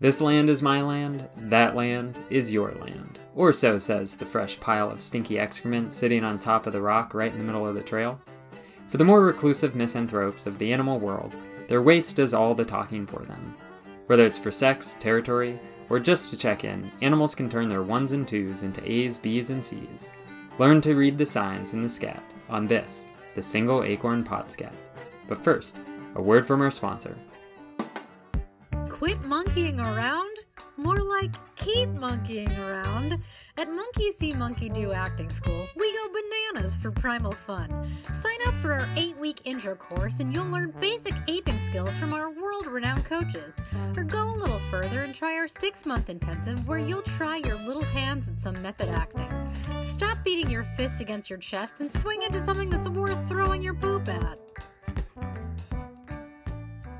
This land is my land, that land is your land. Or so says the fresh pile of stinky excrement sitting on top of the rock right in the middle of the trail. For the more reclusive misanthropes of the animal world, their waste does all the talking for them. Whether it's for sex, territory, or just to check in, animals can turn their ones and twos into A's, B's, and C's. Learn to read the signs in the scat on this, the single acorn Podscat. But first, a word from our sponsor. Quit monkeying around? More like keep monkeying around. At Monkey See Monkey Do Acting School, we go bananas for primal fun. Sign up for our eight week intro course and you'll learn basic aping skills from our world renowned coaches. Or go a little further and try our six month intensive where you'll try your little hands at some method acting. Stop beating your fist against your chest and swing into something that's worth throwing your poop at.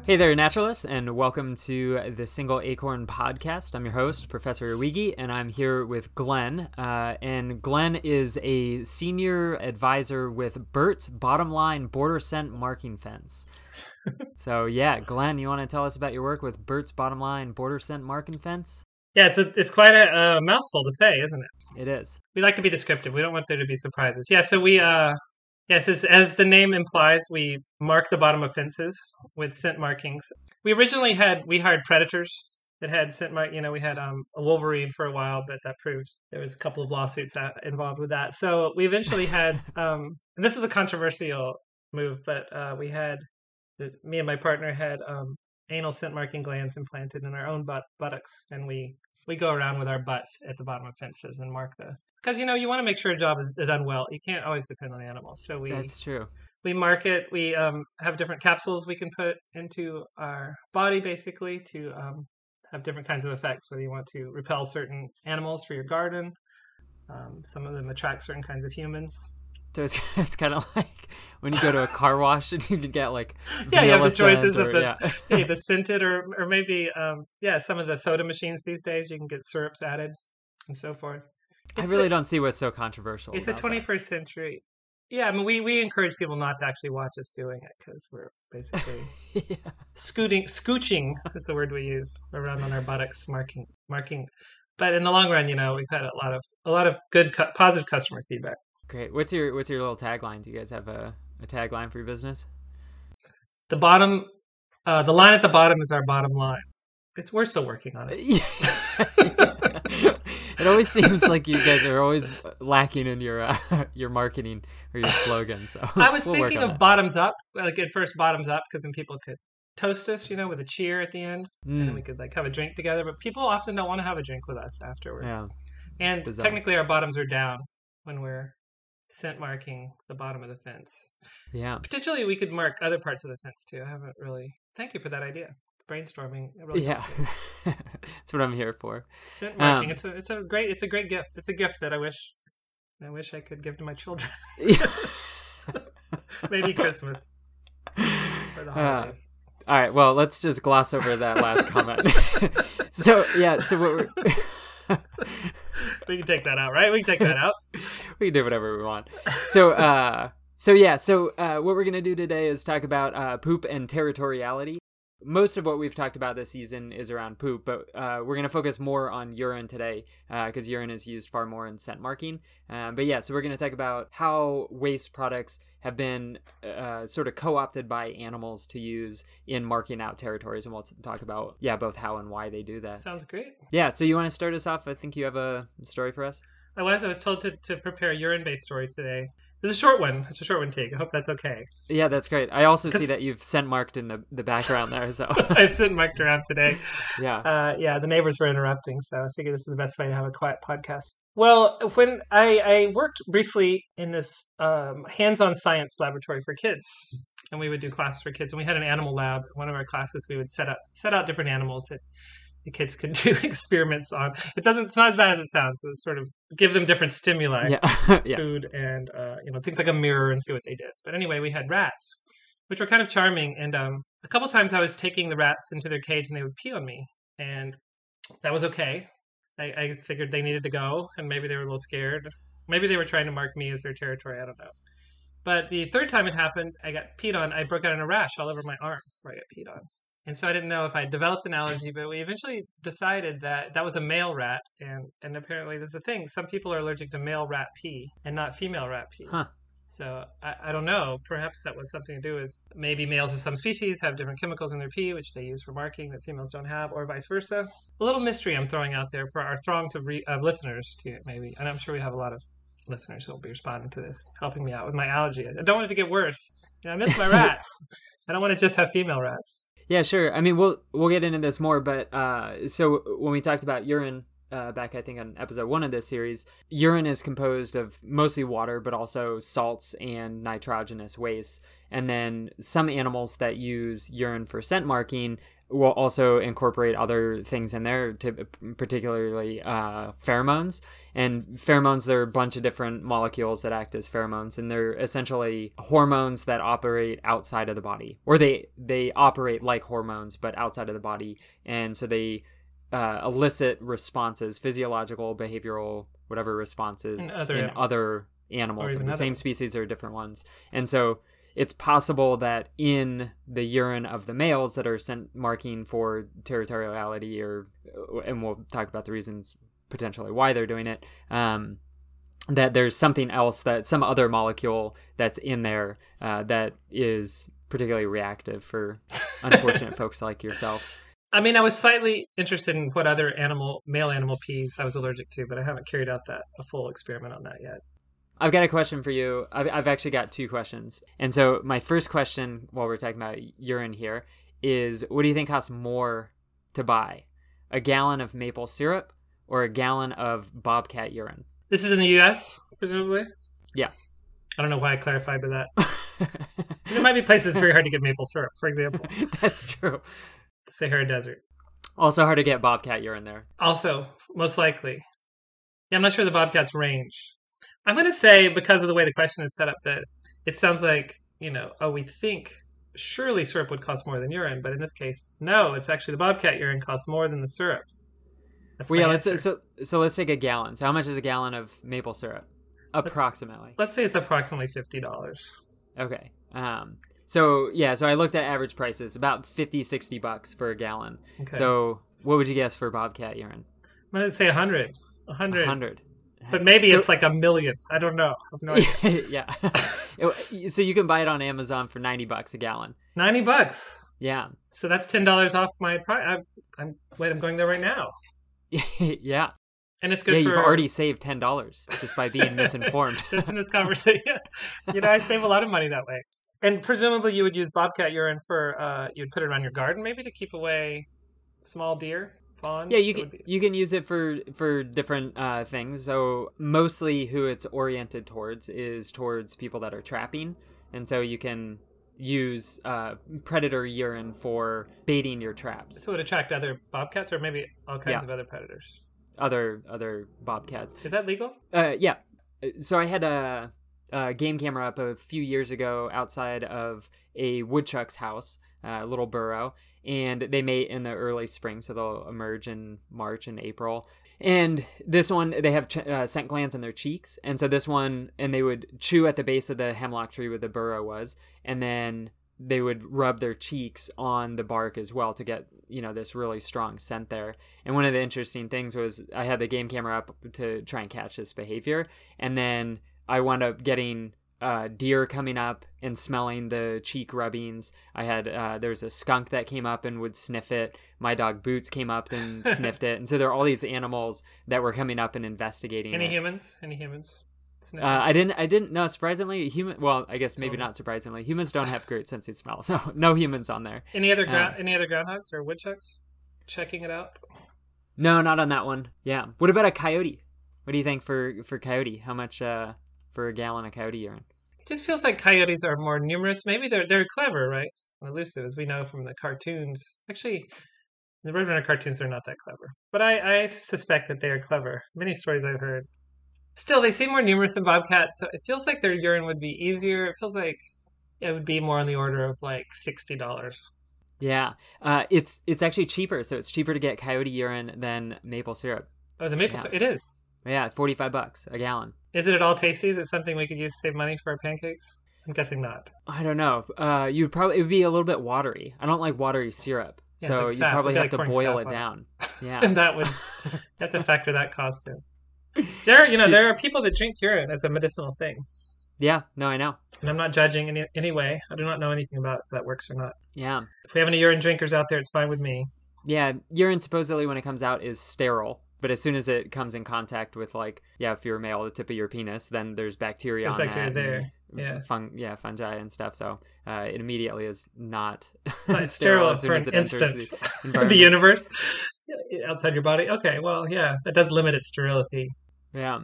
Hey there, naturalists, and welcome to the Single Acorn podcast. I'm your host, Professor Wigi, and I'm here with Glenn. Uh, and Glenn is a senior advisor with Burt's Bottom Line Border Scent Marking Fence. so, yeah, Glenn, you want to tell us about your work with Burt's Bottom Line Border Scent Marking Fence? Yeah, it's a, it's quite a, a mouthful to say, isn't it? It is. We like to be descriptive. We don't want there to be surprises. Yeah, so we uh Yes, as, as the name implies, we mark the bottom of fences with scent markings. We originally had we hired predators that had scent mark. You know, we had um, a wolverine for a while, but that proved there was a couple of lawsuits involved with that. So we eventually had. Um, this is a controversial move, but uh, we had me and my partner had um, anal scent marking glands implanted in our own butt buttocks, and we we go around with our butts at the bottom of fences and mark the because you know you want to make sure a job is, is done well. You can't always depend on animals. So we that's true. We market. We um, have different capsules we can put into our body basically to um, have different kinds of effects. Whether you want to repel certain animals for your garden, um, some of them attract certain kinds of humans. So it's, it's kind of like when you go to a car wash and you can get like yeah, you have the choices or, of the yeah. yeah. the scented or or maybe um, yeah some of the soda machines these days you can get syrups added and so forth. It's I really a, don't see what's so controversial. It's a 21st that. century. Yeah, I mean, we, we encourage people not to actually watch us doing it because we're basically yeah. scooting, scooching is the word we use around on our buttocks, marking, marking. But in the long run, you know, we've had a lot of a lot of good, cu- positive customer feedback. Great. What's your what's your little tagline? Do you guys have a, a tagline for your business? The bottom, uh, the line at the bottom is our bottom line. It's we're still working on it. it always seems like you guys are always lacking in your uh, your marketing or your slogan. So I was we'll thinking of that. bottoms up, like at first bottoms up, because then people could toast us, you know, with a cheer at the end, mm. and then we could like have a drink together. But people often don't want to have a drink with us afterwards. Yeah, and technically our bottoms are down when we're scent marking the bottom of the fence. Yeah, potentially we could mark other parts of the fence too. I haven't really. Thank you for that idea brainstorming. Really yeah, that's what I'm here for. Scent marking. Um, it's a it's a great it's a great gift. It's a gift that I wish I wish I could give to my children. Maybe Christmas for the uh, holidays. Uh, all right. Well, let's just gloss over that last comment. so yeah. So what we're we can take that out, right? We can take that out. we can do whatever we want. So, uh, so yeah. So, uh, what we're gonna do today is talk about uh, poop and territoriality most of what we've talked about this season is around poop, but uh, we're going to focus more on urine today because uh, urine is used far more in scent marking. Um, but yeah, so we're going to talk about how waste products have been uh, sort of co-opted by animals to use in marking out territories, and we'll talk about yeah both how and why they do that. Sounds great. Yeah, so you want to start us off? I think you have a story for us. I was. I was told to, to prepare urine-based stories today. It's a short one. It's a short one take. I hope that's okay. Yeah, that's great. I also see that you've scent marked in the, the background there. So I've scent marked around today. Yeah. Uh, yeah, the neighbors were interrupting, so I figured this is the best way to have a quiet podcast. Well, when I, I worked briefly in this um, hands-on science laboratory for kids, and we would do classes for kids, and we had an animal lab. One of our classes, we would set up set out different animals that the kids can do experiments on. It doesn't. It's not as bad as it sounds. So sort of give them different stimuli, yeah. yeah. food, and uh, you know things like a mirror, and see what they did. But anyway, we had rats, which were kind of charming. And um, a couple times I was taking the rats into their cage, and they would pee on me, and that was okay. I, I figured they needed to go, and maybe they were a little scared. Maybe they were trying to mark me as their territory. I don't know. But the third time it happened, I got peed on. I broke out in a rash all over my arm where I got peed on. And so I didn't know if I developed an allergy, but we eventually decided that that was a male rat, and and apparently there's a thing. Some people are allergic to male rat pee and not female rat pee. Huh. So I, I don't know. Perhaps that was something to do with maybe males of some species have different chemicals in their pee, which they use for marking that females don't have, or vice versa. A little mystery I'm throwing out there for our throngs of, re- of listeners to maybe, and I'm sure we have a lot of listeners who will be responding to this, helping me out with my allergy. I don't want it to get worse. You know, I miss my rats. I don't want to just have female rats. Yeah, sure. I mean, we'll we'll get into this more, but uh, so when we talked about urine uh, back, I think on episode one of this series, urine is composed of mostly water, but also salts and nitrogenous waste. And then some animals that use urine for scent marking will also incorporate other things in there, to, particularly uh, pheromones. And pheromones, there are a bunch of different molecules that act as pheromones, and they're essentially hormones that operate outside of the body, or they they operate like hormones but outside of the body, and so they uh, elicit responses, physiological, behavioral, whatever responses In other in animals. other animals Or of even the same species or different ones. And so it's possible that in the urine of the males that are scent marking for territoriality, or and we'll talk about the reasons potentially why they're doing it. Um, that there's something else that some other molecule that's in there uh, that is particularly reactive for unfortunate folks like yourself. I mean, I was slightly interested in what other animal, male animal peas I was allergic to, but I haven't carried out that a full experiment on that yet. I've got a question for you. I've, I've actually got two questions. And so, my first question, while we're talking about urine here, is what do you think costs more to buy? A gallon of maple syrup or a gallon of bobcat urine? This is in the U.S., presumably. Yeah. I don't know why I clarified with that. There might be places it's very hard to get maple syrup, for example, That's true. the Sahara Desert. Also, hard to get bobcat urine there. Also, most likely. Yeah, I'm not sure the Bobcat's range. I'm going to say, because of the way the question is set up, that it sounds like, you know, oh, we think surely syrup would cost more than urine, but in this case, no, it's actually the Bobcat urine costs more than the syrup. That's Well, yeah, let's answer. so so let's take a gallon. So, how much is a gallon of maple syrup? Approximately. Let's say it's approximately $50. Okay. Um. So yeah. So I looked at average prices, about 50, 60 bucks for a gallon. Okay. So what would you guess for bobcat urine? I'm going to say 100. 100. hundred. But maybe So- it's like a million. I don't know. I have no idea. yeah. So you can buy it on Amazon for ninety bucks a gallon. 90 bucks. Yeah. So that's $10 off my price. I'm, I'm, wait, I'm going there right now. yeah. And it's good yeah. for You've already saved ten dollars just by being misinformed. just in this conversation. you know, I save a lot of money that way. And presumably, you would use bobcat urine for uh, you'd put it around your garden, maybe to keep away small deer, Yeah, you can be- you can use it for for different uh, things. So mostly, who it's oriented towards is towards people that are trapping, and so you can use uh, predator urine for baiting your traps. So it would attract other bobcats, or maybe all kinds Yeah. of other predators. Other other bobcats. Is that legal? Uh, yeah. So I had a, a game camera up a few years ago outside of a woodchuck's house, a little burrow, and they mate in the early spring, so they'll emerge in March and April. And this one, they have ch- uh, scent glands in their cheeks, and so this one, and they would chew at the base of the hemlock tree where the burrow was, and then they would rub their cheeks on the bark as well to get you know this really strong scent there and one of the interesting things was i had the game camera up to try and catch this behavior and then i wound up getting uh, deer coming up and smelling the cheek rubbings i had uh, there was a skunk that came up and would sniff it my dog boots came up and sniffed it and so there are all these animals that were coming up and investigating Any it. humans? Any humans? Uh, I didn't. I didn't. No, surprisingly, human. Well, I guess maybe not surprisingly, humans don't have great sense of smell, so no humans on there. any other gra- uh, any other groundhogs or woodchucks? Checking it out. No, not on that one. Yeah. What about a coyote? What do you think for for coyote? How much uh for a gallon of coyote urine? It just feels like coyotes are more numerous. Maybe they're they're clever, right? And elusive, as we know from the cartoons. Actually, the Roadrunner cartoons are not that clever, but I, I suspect that they are clever. Many stories I've heard. Still, they seem more numerous than bobcats, so it feels like their urine would be easier. It feels like it would be more on the order of like sixty dollars. Yeah. Uh, it's it's actually cheaper, so it's cheaper to get coyote urine than maple syrup. Oh, the maple Yeah. syrup. It is. Yeah, forty five bucks a gallon. Is it at all tasty? Is it something we could use to save money for our pancakes? I'm guessing not. I don't know. Uh, you'd probably it would be a little bit watery. I don't like watery syrup, Yeah, so like you probably have be to boil it sap on it. down. Yeah. and that would you have to factor that cost in. There, you know, there are people that drink urine as a medicinal thing, yeah. No, I know. and I'm not judging in any way. I do not know anything about if that works or not. Yeah. If we have any urine drinkers out there, it's fine with me. Yeah. Urine supposedly when it comes out is sterile. But as soon as it comes in contact with, like, yeah, if you're a male, the tip of your penis, then there's bacteria There's on bacteria that. there, yeah. Fung, yeah, fungi and stuff. So uh, it immediately is not, It's not sterile for an instant. the The, universe outside your body. Okay, well, yeah, that does limit its sterility. Yeah.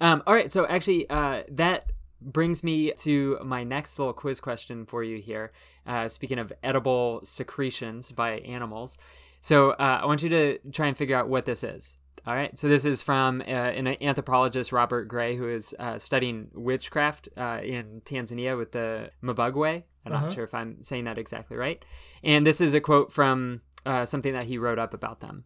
Um, all right. So actually, uh, that brings me to my next little quiz question for you here. Uh, speaking of edible secretions by animals, so uh, I want you to try and figure out what this is. All right. So this is from uh, an anthropologist, Robert Gray, who is uh, studying witchcraft uh, in Tanzania with the Mbugwe. I'm Uh-huh. not sure if I'm saying that exactly right. And this is a quote from uh, something that he wrote up about them.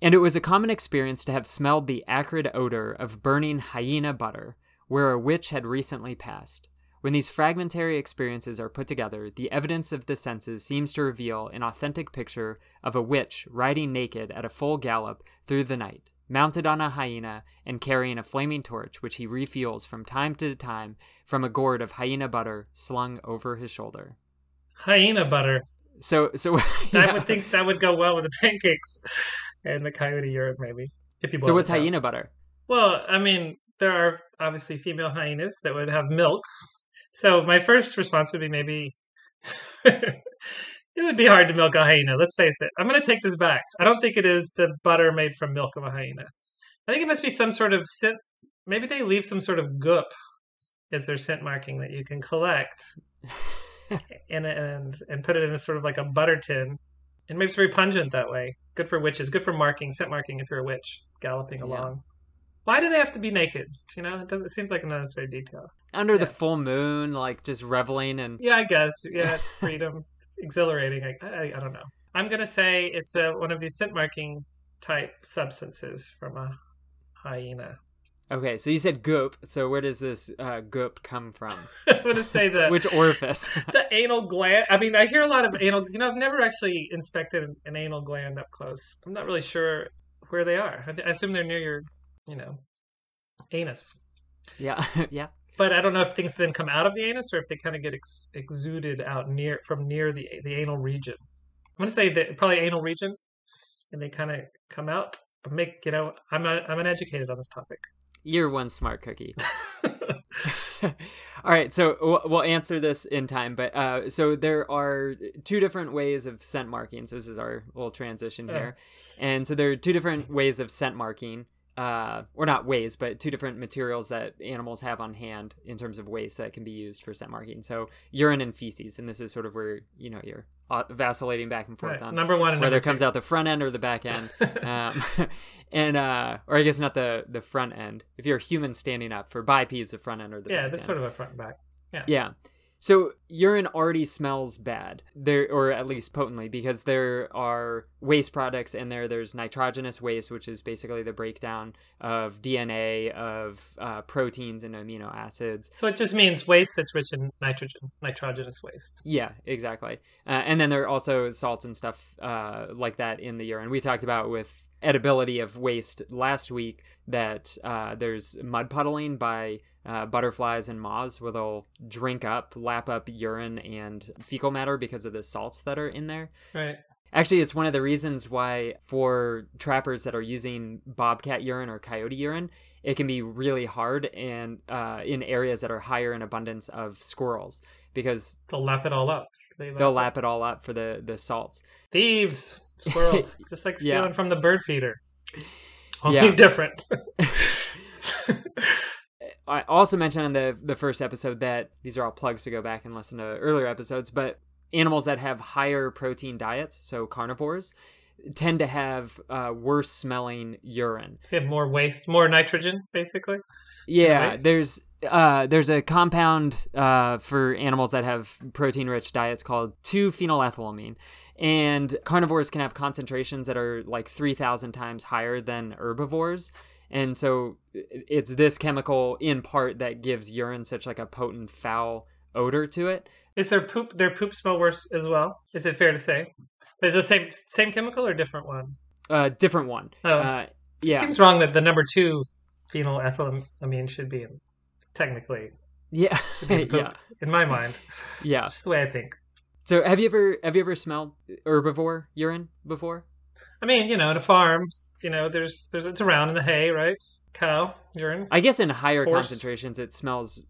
And it was a common experience to have smelled the acrid odor of burning hyena butter where a witch had recently passed. When these fragmentary experiences are put together, the evidence of the senses seems to reveal an authentic picture of a witch riding naked at a full gallop through the night, mounted on a hyena and carrying a flaming torch which he refuels from time to time from a gourd of hyena butter slung over his shoulder. Hyena butter. So, so I would think that would go well with the pancakes and the coyote urine, maybe. If you So what's hyena butter? Well, I mean, there are obviously female hyenas that would have milk. So my first response would be maybe it would be hard to milk a hyena. Let's face it. I'm going to take this back. I don't think it is the butter made from milk of a hyena. I think it must be some sort of scent. Maybe they leave some sort of goop as their scent marking that you can collect and and and put it in a sort of like a butter tin. And maybe it's very pungent that way. Good for witches. Good for marking, scent marking if you're a witch galloping Yeah. along. Why do they have to be naked? You know, it doesn't. It seems like an unnecessary detail. Under the full moon, like just reveling and Yeah, I guess. Yeah, it's freedom, exhilarating. I, I, I don't know. I'm gonna say it's a, one of these scent marking type substances from a hyena. Okay, so you said goop. So where does this uh, goop come from? I'm gonna say the Which orifice? the anal gland. I mean, I hear a lot of anal. You know, I've never actually inspected an anal gland up close. I'm not really sure where they are. I, I assume they're near your, you know, anus. yeah, yeah. But I don't know if things then come out of the anus or if they kind of get ex- exuded out near from near the the anal region. I'm gonna say that probably anal region, and they kind of come out. Make you know, I'm I'm uneducated on this topic. You're one smart cookie. All right, so we'll- answer this in time, but uh, so there are two different ways of scent markings. This is our little transition here, and so there are two different ways of scent marking, uh, or not ways, but two different materials that animals have on hand in terms of waste that can be used for scent marking. So urine and feces, and this is sort of where you know you're vacillating back and forth Right, on Number one and whether it comes out the front end or the back end um, and uh or i guess not the the front end if you're a human standing up for bipeds the front end or the back yeah, that's end. sort of a front and back. Yeah. Yeah so urine already smells bad there or at least potently because there are waste products in there there's nitrogenous waste which is basically the breakdown of dna of uh, proteins and amino acids So it just means waste that's rich in nitrogen, nitrogenous waste. Yeah, exactly. Uh, and then there are also salts and stuff uh, like that in the urine. We talked about with edibility of waste last week that uh, there's mud puddling by uh, butterflies and moths where they'll drink up, lap up urine and fecal matter because of the salts that are in there. Right. Actually, it's one of the reasons why for trappers that are using bobcat urine or coyote urine, it can be really hard and uh, in areas that are higher in abundance of squirrels because They'll lap it all up. They they'll lap it all up for the the salts. Thieves, squirrels, just like Yeah. stealing from the bird feeder. Only Yeah. different. I also mentioned in the the first episode that these are all plugs to go back and listen to earlier episodes, but animals that have higher protein diets, so carnivores, tend to have uh, worse smelling urine. they have more waste, more nitrogen, basically. Yeah, there's uh, there's a compound uh, for animals that have protein rich diets called 2-phenylethylamine. And carnivores can have concentrations that are like 3,000 times higher than herbivores. And so it's this chemical in part that gives urine such like a potent foul odor to it. Is their poop their poop smell worse as well? Is it fair to say? Is it the same same chemical or different one? Uh, different one. Oh. Uh, yeah, Seems wrong that the number two phenyl ethylamine should be in, technically yeah, be in yeah, in my mind. yeah. Just the way I think. So have you ever have you ever smelled herbivore urine before? I mean, you know, at a farm, you know, there's there's it's around in the hay, right? Cow urine. I guess in higher Horse. concentrations it smells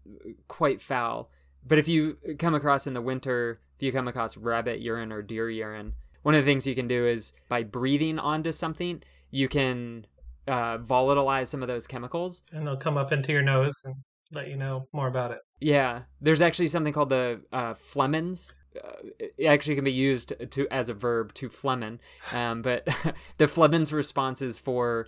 quite foul. But if you come across in the winter, if you come across rabbit urine or deer urine, one of the things you can do is by breathing onto something, you can uh, volatilize some of those chemicals. and they'll come up into your nose and let you know more about it. Yeah, there's actually something called the uh, flehmens. Uh, it actually can be used to as a verb to flehmen, um, but the flehmen's responses for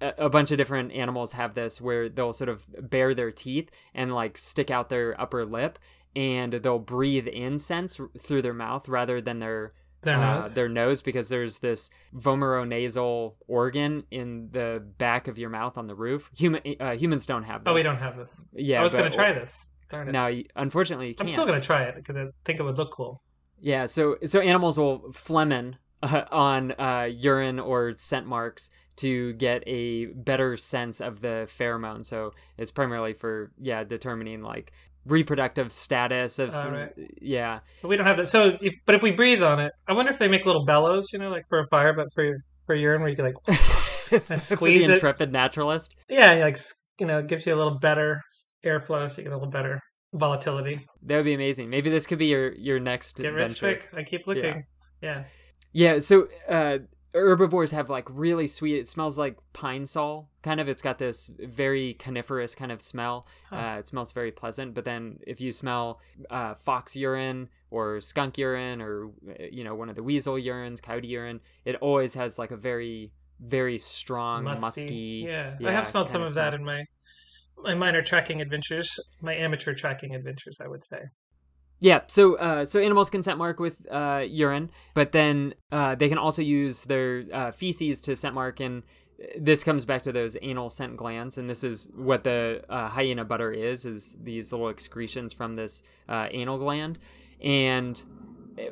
a, a bunch of different animals have this where they'll sort of bare their teeth and like stick out their upper lip, and they'll breathe incense through their mouth rather than their Their uh, nose. their nose because there's this vomeronasal organ in the back of your mouth on the roof. Human uh, humans don't have this. oh, we don't have this. Yeah, I was going to try this. Darn it. Now, you- unfortunately, you I'm still going to try it because I think it would look cool. Yeah, so so animals will flehmen uh, on uh, urine or scent marks to get a better sense of the pheromone. So it's primarily for yeah determining like reproductive status of some, right. yeah But we don't have that. So, if, but if we breathe on it, I wonder if they make little bellows, you know, like for a fire, but for for urine, where you can like, squeeze the it. intrepid naturalist. yeah, like you know, it gives you a little better airflow, so you get a little better volatility. That would be amazing. Maybe this could be your your next Get rich venture. quick. I keep looking. Yeah. Yeah, so uh, herbivores have like really sweet. It smells like Pine-Sol, kind of. It's got this very coniferous kind of smell. Huh. Uh, it smells very pleasant. But then if you smell uh, fox urine or skunk urine or you know one of the weasel urines, coyote urine, it always has like a very very strong musky. musty. yeah. I have smelled some kinda of that in my my minor tracking adventures, my amateur tracking adventures, I would say. Yeah, so uh, so animals can scent mark with uh, urine, but then uh, they can also use their uh, feces to scent mark, and this comes back to those anal scent glands, and this is what the uh, hyena butter is: is these little excretions from this uh, anal gland, and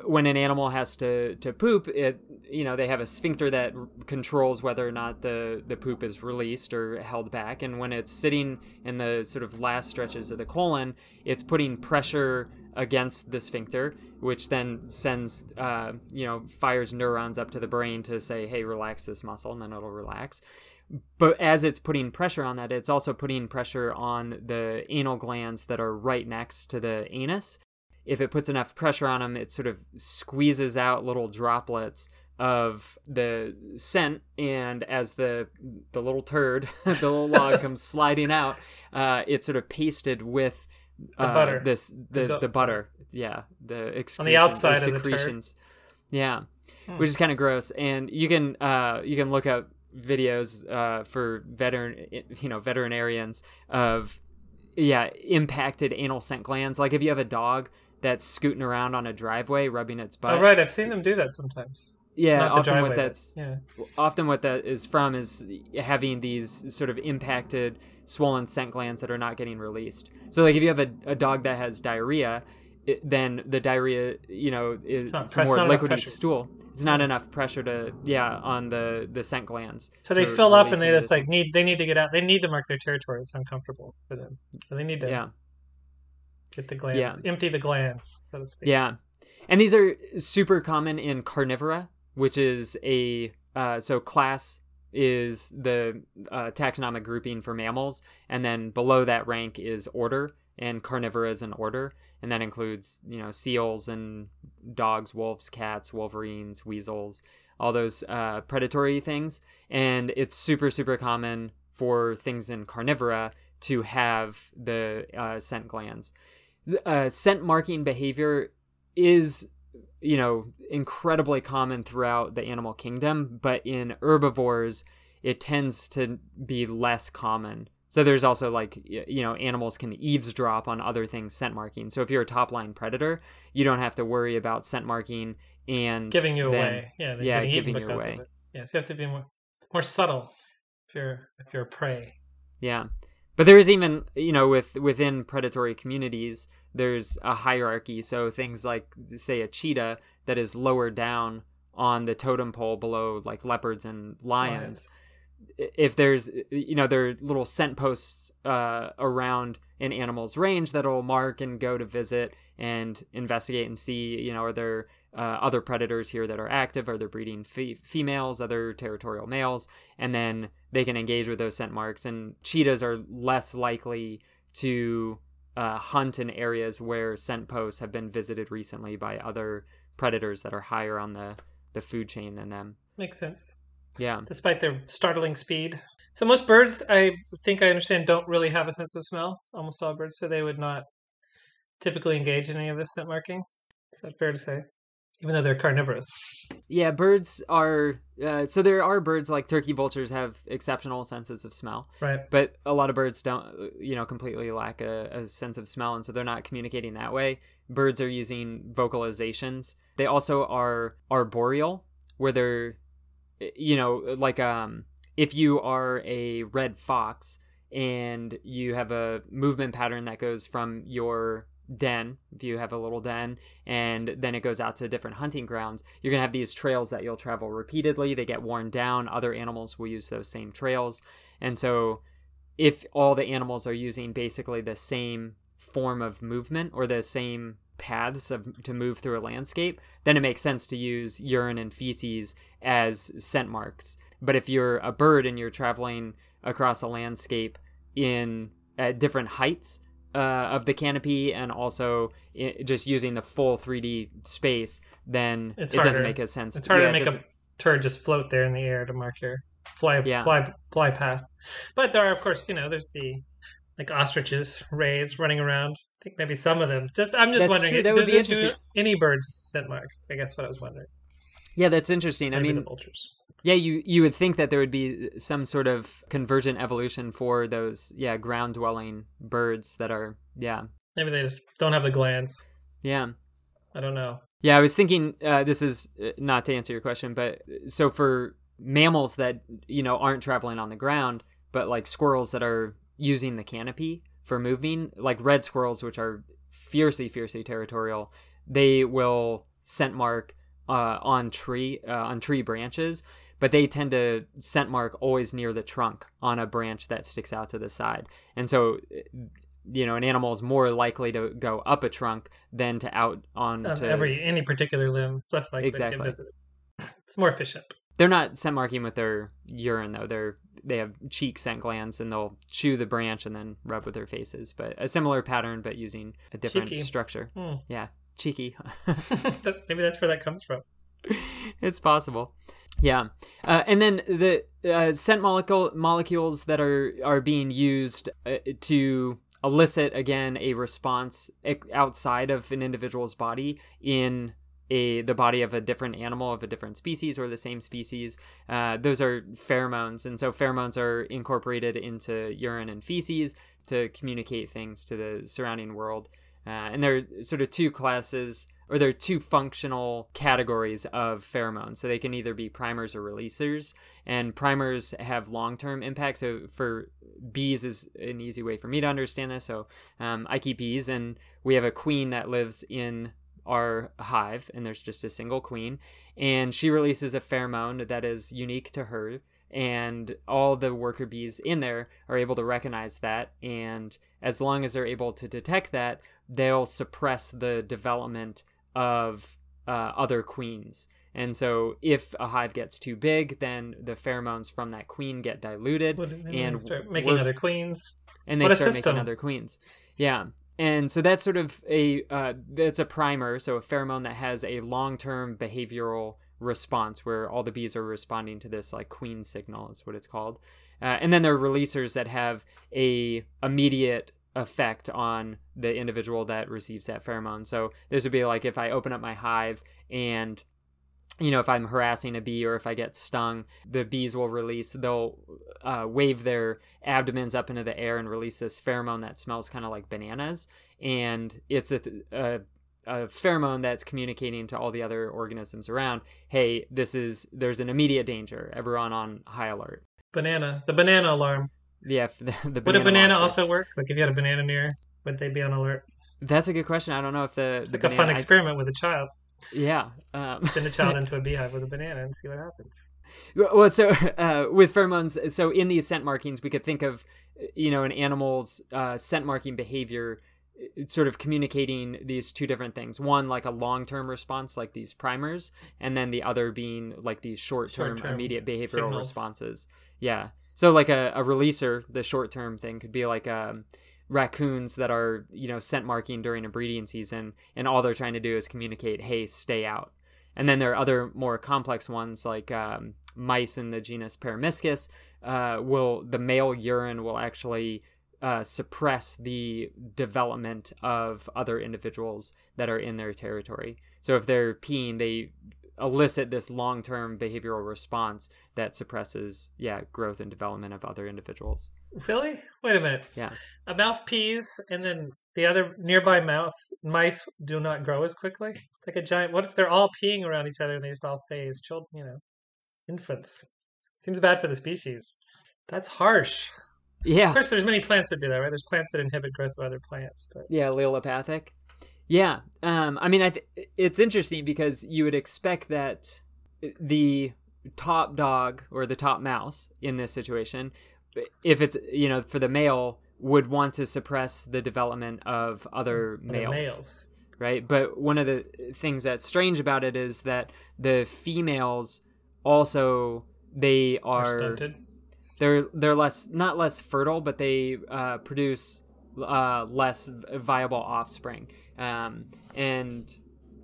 when an animal has to to poop, it you know they have a sphincter that r- controls whether or not the the poop is released or held back, and when it's sitting in the sort of last stretches of the colon, it's putting pressure against the sphincter, which then sends uh, you know fires neurons up to the brain to say, hey, relax this muscle, and then it'll relax. But as it's putting pressure on that, it's also putting pressure on the anal glands that are right next to the anus if it puts enough pressure on them, it sort of squeezes out little droplets of the scent, and as the the little turd, the little log comes sliding out, uh, it's sort of pasted with uh, butter. This the The the, butter, yeah, the excretion, outside of the turd. secretions, yeah, Hmm. which is kind of gross. And you can uh, you can look up videos uh, for veteran you know veterinarians of yeah impacted anal scent glands. Like if you have a dog that's scooting around on a driveway, rubbing its butt. oh, right. I've seen them do that sometimes. Yeah, often driveway, what that's yeah. often what that is from is having these sort of impacted swollen scent glands that are not getting released. So like if you have a, a dog that has diarrhea, it, then the diarrhea, you know, is it's press- more liquidy stool. It's not enough pressure to yeah on the the scent glands. So they fill up and they just like need they need to get out. They need to mark their territory. It's uncomfortable for them. So they need to yeah get the glands, Yeah. empty the glands, so to speak. Yeah, and these are super common in carnivora, which is a uh, so class is the uh, taxonomic grouping for mammals, and then below that rank is order, and carnivora is an order, and that includes you know seals and dogs, wolves, cats, wolverines, weasels, all those uh, predatory things, and it's super super common for things in carnivora to have the uh, scent glands. Uh, scent marking behavior is you know incredibly common throughout the animal kingdom but in herbivores it tends to be less common so there's also like you know animals can eavesdrop on other things scent marking so if you're a top line predator you don't have to worry about scent marking and Giving you then- away. Yeah, yeah, giving you away. Yes, you have to be more more subtle if you're if you're prey. Yeah. But there is even, you know, with within predatory communities, there's a hierarchy. So things like, say, a cheetah that is lower down on the totem pole below like leopards and lions. Lions. If there's, you know, there are little scent posts uh, around an animal's range that'll mark and go to visit and investigate and see, you know, are there uh, other predators here that are active? Are they breeding fe- females, other territorial males? And then they can engage with those scent marks. And cheetahs are less likely to uh, hunt in areas where scent posts have been visited recently by other predators that are higher on the, the food chain than them. Makes sense. Yeah. Despite their startling speed. So most birds, I think I understand, don't really have a sense of smell. Almost all birds, so they would not typically engage in any of this scent marking. Is that fair to say? Even though they're carnivorous. Yeah, birds are. Uh, so there are birds like turkey vultures have exceptional senses of smell, Right. but a lot of birds don't, you know, completely lack a, a sense of smell, and so they're not communicating that way. Birds are using vocalizations. They also are arboreal, where they're, you know, like um, if you are a red fox and you have a movement pattern that goes from your den if you have a little den and then it goes out to different hunting grounds you're going to have these trails that you'll travel repeatedly. They get worn down. Other animals will use those same trails. And so if all the animals are using basically the same form of movement or the same paths of to move through a landscape then it makes sense to use urine and feces as scent marks. But if you're a bird and you're traveling across a landscape in at different heights uh, of the canopy and also i just using the full 3D space, then It's it doesn't make a sense. It's harder yeah, to make a turd just float there in the air to mark your fly Yeah. fly fly path. But there are, of course, you know, there's the like ostriches, rheas running around. I think maybe some of them. Just I'm just That's wondering, true. That would does be it do interesting. any birds scent mark? I guess what I was wondering. Yeah, that's interesting. I mean, the vultures. Yeah, you you would think that there would be some sort of convergent evolution for those yeah ground dwelling birds that are yeah Maybe they just don't have the glands. yeah I don't know. Yeah, I was thinking uh, this is uh, not to answer your question, but so for mammals that you know aren't traveling on the ground, but like squirrels that are using the canopy for moving, like red squirrels, which are fiercely, fiercely territorial, they will scent mark uh, on tree uh, on tree branches, but they tend to scent mark always near the trunk on a branch that sticks out to the side, and so. You know, an animal is more likely to go up a trunk than to out on On to every any particular limb, it's less likely Exactly. get visited. It's more efficient. They're not scent marking with their urine though. They're they have cheek scent glands and they'll chew the branch and then rub with their faces. But a similar pattern, but using a different Cheeky. structure. Hmm. Yeah, cheeky. Maybe that's where that comes from. it's possible. Yeah, uh, and then the uh, scent molecule molecules that are are being used uh, to elicit again a response outside of an individual's body in a the body of a different animal of a different species or the same species. Uh, those are pheromones, and so pheromones are incorporated into urine and feces to communicate things to the surrounding world. Uh, and there are sort of two classes, or there are two functional categories of pheromones. So they can either be primers or releasers. And primers have long term impact. So for bees is an easy way for me to understand this. So um, I keep bees, and we have a queen that lives in our hive, and there's just a single queen. And she releases a pheromone that is unique to her and all the worker bees in there are able to recognize that and as long as they're able to detect that they'll suppress the development of uh, other queens. And so if a hive gets too big then the pheromones from that queen get diluted and start making other queens. and they What start making other queens. Yeah, and so that's sort of a uh, that's a primer, so a pheromone that has a long term behavioral response where all the bees are responding to this like queen signal is what it's called, uh, and then there are releasers that have a immediate effect on the individual that receives that pheromone. So this would be like if I open up my hive and you know, if I'm harassing a bee or if I get stung, the bees will release, they'll uh, wave their abdomens up into the air and release this pheromone that smells kind of like bananas. And it's a, a, a pheromone that's communicating to all the other organisms around hey, this is, there's an immediate danger. Everyone on high alert. Banana. The banana alarm. Yeah, the, the Would a banana monster. also work? Like if you had a banana near, would they be on alert? That's a good question. I don't know if the It's the like a fun banana- I- experiment with a child. yeah. Um, Send a child into a beehive with a banana and see what happens. Well, so uh, with pheromones, so in these scent markings, we could think of, you know, an animal's uh, scent marking behavior uh, sort of communicating these two different things. One, like a long term response, like these primers, and then the other being like these short term, Short-term immediate behavioral signals. responses. Yeah. So, like a, a releaser, the short term thing could be like um, raccoons that are, you know, scent marking during a breeding season, and all they're trying to do is communicate, hey, stay out. And then there are other more complex ones like um, mice in the genus Peromyscus. Uh, will the male urine will actually uh, suppress the development of other individuals that are in their territory. So if they're peeing, they elicit this long-term behavioral response that suppresses, yeah, growth and development of other individuals. Really? Wait a minute. Yeah. A mouse pees, and then the other nearby mouse mice do not grow as quickly. It's like a giant. What if they're all peeing around each other and they just all stay as children? You know, infants. Seems bad for the species. That's harsh. Yeah. Of course, there's many plants that do that, right? There's plants that inhibit growth of other plants, but Yeah, allelopathic. Yeah, um, I mean, I th- it's interesting because you would expect that the top dog or the top mouse in this situation, if it's you know for the male, would want to suppress the development of other other males, males. right? But one of the things that's strange about it is that the females also they Are are stunted. they're they're less not less fertile, but they uh, produce uh, less viable offspring. Um, and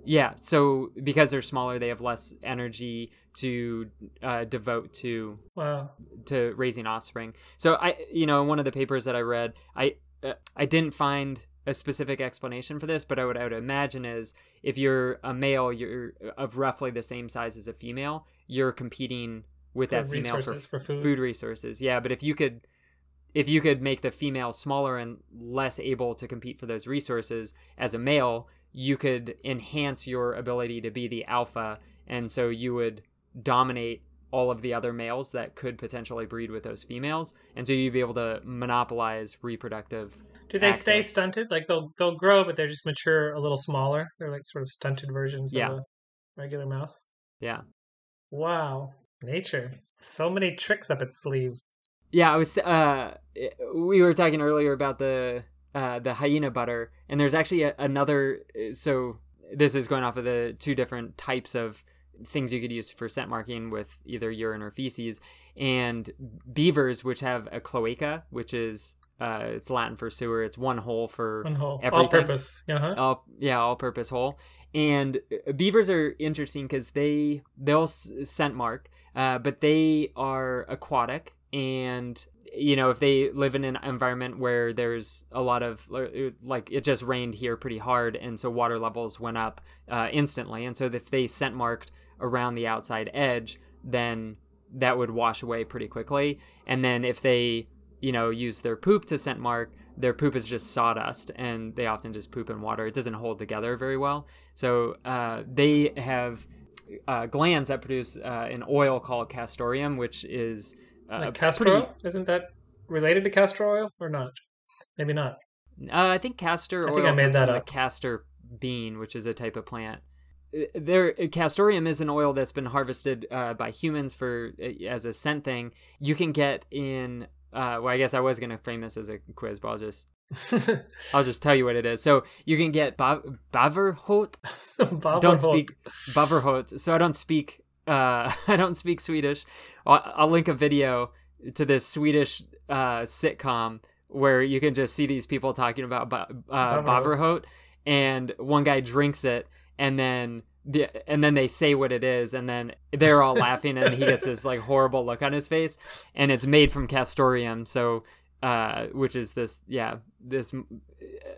yeah, so because they're smaller, they have less energy to uh, devote to Wow. to raising offspring. So I, you know, in one of the papers that I read, I uh, I didn't find a specific explanation for this, but I would I would imagine is if you're a male, you're of roughly the same size as a female, you're competing with For that female for, for food. food resources. Yeah, but if you could if you could make the female smaller and less able to compete for those resources as a male, you could enhance your ability to be the alpha and so you would dominate all of the other males that could potentially breed with those females and so you'd be able to monopolize reproductive Do they stay stunted? Like they'll they'll grow, but they're just mature a little smaller. They're like sort of stunted versions Yeah. of a regular mouse. yeah Wow, nature! So many tricks up its sleeve. Yeah, I was. Uh, we were talking earlier about the uh, the hyena butter, and there's actually a, another. So this is going off of the two different types of things you could use for scent marking with either urine or feces, and beavers, which have a cloaca, which is uh, it's Latin for sewer. It's one hole for One whole, Everything. all purpose. Uh-huh. all yeah all-purpose hole and uh, beavers are interesting because they they'll scent mark uh, but they are aquatic and you know if they live in an environment where there's a lot of like it just rained here pretty hard and so water levels went up uh, instantly. And so if they scent marked around the outside edge then that would wash away pretty quickly. And then if they you know use their poop to scent mark their poop is just sawdust and they often just poop in water. It doesn't hold together very well. So uh, they have uh, glands that produce uh, an oil called castoreum which is uh, like castor pretty- oil? Isn't that related to castor oil or not? Maybe not. Uh, I think castor I oil think I made that up. the castor bean, which is a type of plant. Uh, There, castoreum is an oil that's been harvested uh, by humans for uh, as a scent thing. You can get in. Uh, well, I guess I was gonna frame this as a quiz, but I'll just I'll just tell you what it is. So you can get ba- Bäverhojt. Don't speak Bäverhojt. So I don't speak. Uh, I don't speak Swedish. I'll, I'll link a video to this Swedish uh, sitcom where you can just see these people talking about ba- uh. Bäverhojt, and one guy drinks it, and then the and then they say what it is, and then they're all laughing, and he gets this like horrible look on his face, and it's made from castoreum, so uh, which is this yeah this uh,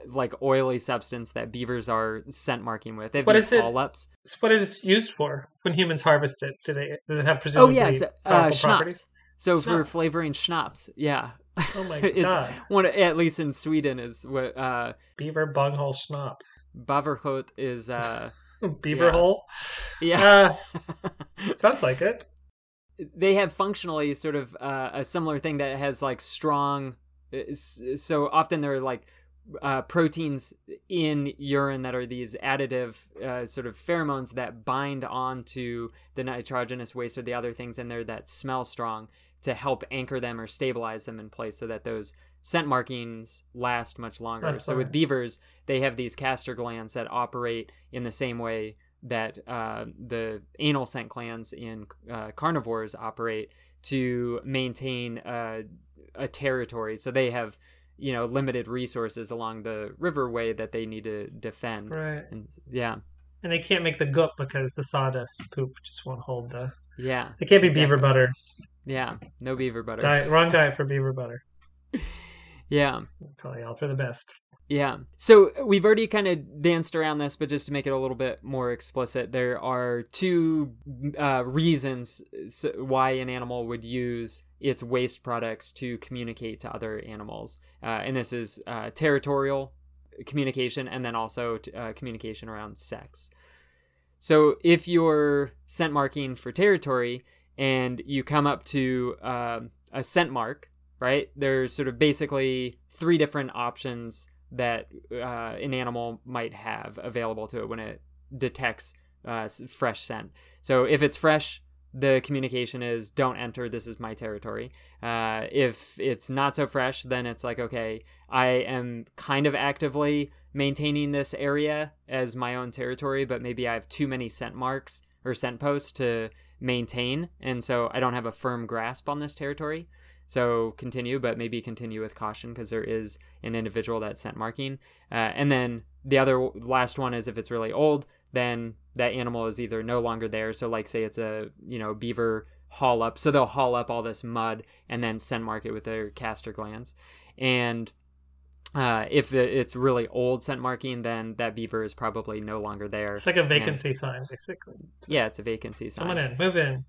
like oily substance that beavers are scent marking with. They have What is it? polyps. What is it used for when humans harvest it? Do they does it have Oh presumably yeah, so, uh, schnapps. properties? So for flavoring schnapps, yeah. Oh my god, one at least in Sweden is what uh, beaver bunghole schnapps, Bäverhojt is. Uh, beaver Yeah. hole. yeah. Uh, sounds like it. They have functionally sort of uh, a similar thing that has like strong. uh, So often they're like uh, proteins in urine that are these additive uh, sort of pheromones that bind onto the nitrogenous waste or the other things in there that smell strong to help anchor them or stabilize them in place so that those scent markings last much longer. Last so with beavers, they have these castor glands that operate in the same way that uh, the anal scent glands in uh, carnivores operate to maintain uh, a territory. So they have, you know, limited resources along the riverway that they need to defend. Right. And yeah, And they can't make the goop because the sawdust poop just won't hold the. yeah, They can't be beaver butter. yeah. No beaver butter. Diet, wrong diet for beaver butter. Yeah. It's probably all for the best. Yeah. So we've already kind of danced around this, but just to make it a little bit more explicit, there are two uh, reasons why an animal would use its waste products to communicate to other animals. Uh, and this is uh, territorial communication and then also t- uh, communication around sex. So if you're scent marking for territory and you come up to um a scent mark, right? There's sort of basically three different options that uh, an animal might have available to it when it detects uh, fresh scent. So if it's fresh, the communication is don't enter, this is my territory. Uh, if it's not so fresh, then it's like, okay, I am kind of actively maintaining this area as my own territory, but maybe I have too many scent marks or scent posts to maintain, and so I don't have a firm grasp on this territory. So continue, but maybe continue with caution because there is an individual that's scent marking. Uh, and then the other last one is if it's really old, then that animal is either no longer there. So like say it's a you know beaver haul up, so they'll haul up all this mud and then scent mark it with their castor glands. And uh, if the, it's really old scent marking, then that beaver is probably no longer there. It's like a vacancy sign, basically. Yeah, it's a vacancy sign. Come on in, move in.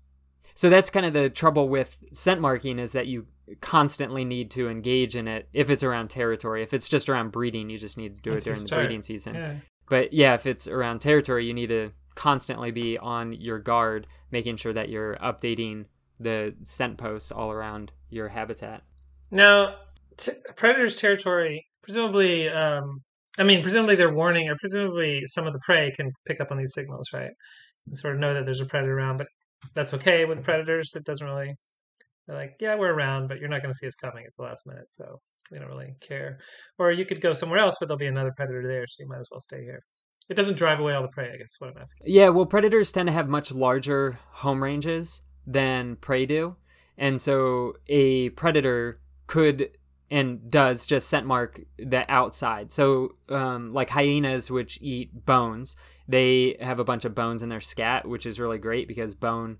So that's kind of the trouble with scent marking is that you constantly need to engage in it if it's around territory. If it's just around breeding, you just need to do it during the start, breeding season. Yeah. But yeah, if it's around territory, you need to constantly be on your guard, making sure that you're updating the scent posts all around your habitat. Now, t- predator's territory, presumably, um, I mean, presumably they're warning, or presumably some of the prey can pick up on these signals, right? And sort of know that there's a predator around, but that's okay with predators. It doesn't really, they're like, yeah, we're around, but you're not going to see us coming at the last minute, so we don't really care. Or you could go somewhere else, but there'll be another predator there, so you might as well stay here. It doesn't drive away all the prey, I guess, what I'm asking. Yeah, well, predators tend to have much larger home ranges than prey do. And so a predator could and does just scent mark the outside. So, um, like hyenas, which eat bones, they have a bunch of bones in their scat, which is really great because bone,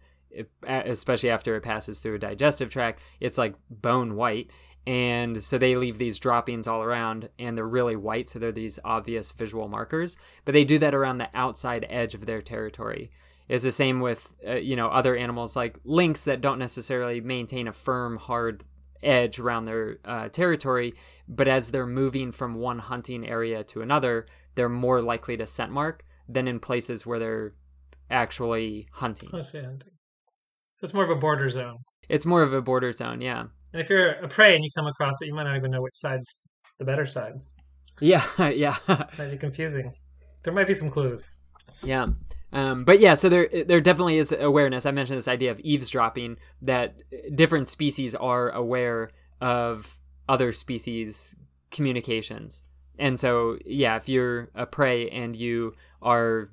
especially after it passes through a digestive tract, it's like bone white. And so they leave these droppings all around and they're really white. So they're these obvious visual markers. But they do that around the outside edge of their territory. It's the same with, uh, you know, other animals like lynx that don't necessarily maintain a firm, hard edge around their uh, territory. But as they're moving from one hunting area to another, they're more likely to scent mark than in places where they're actually hunting. Mostly hunting. So it's more of a border zone. It's more of a border zone, yeah. And if you're a prey and you come across it, you might not even know which side's the better side. Yeah, yeah. Might be confusing. There might be some clues. Yeah. Um, but yeah, so there there definitely is awareness. I mentioned this idea of eavesdropping that different species are aware of other species communications. And so yeah, if you're a prey and you are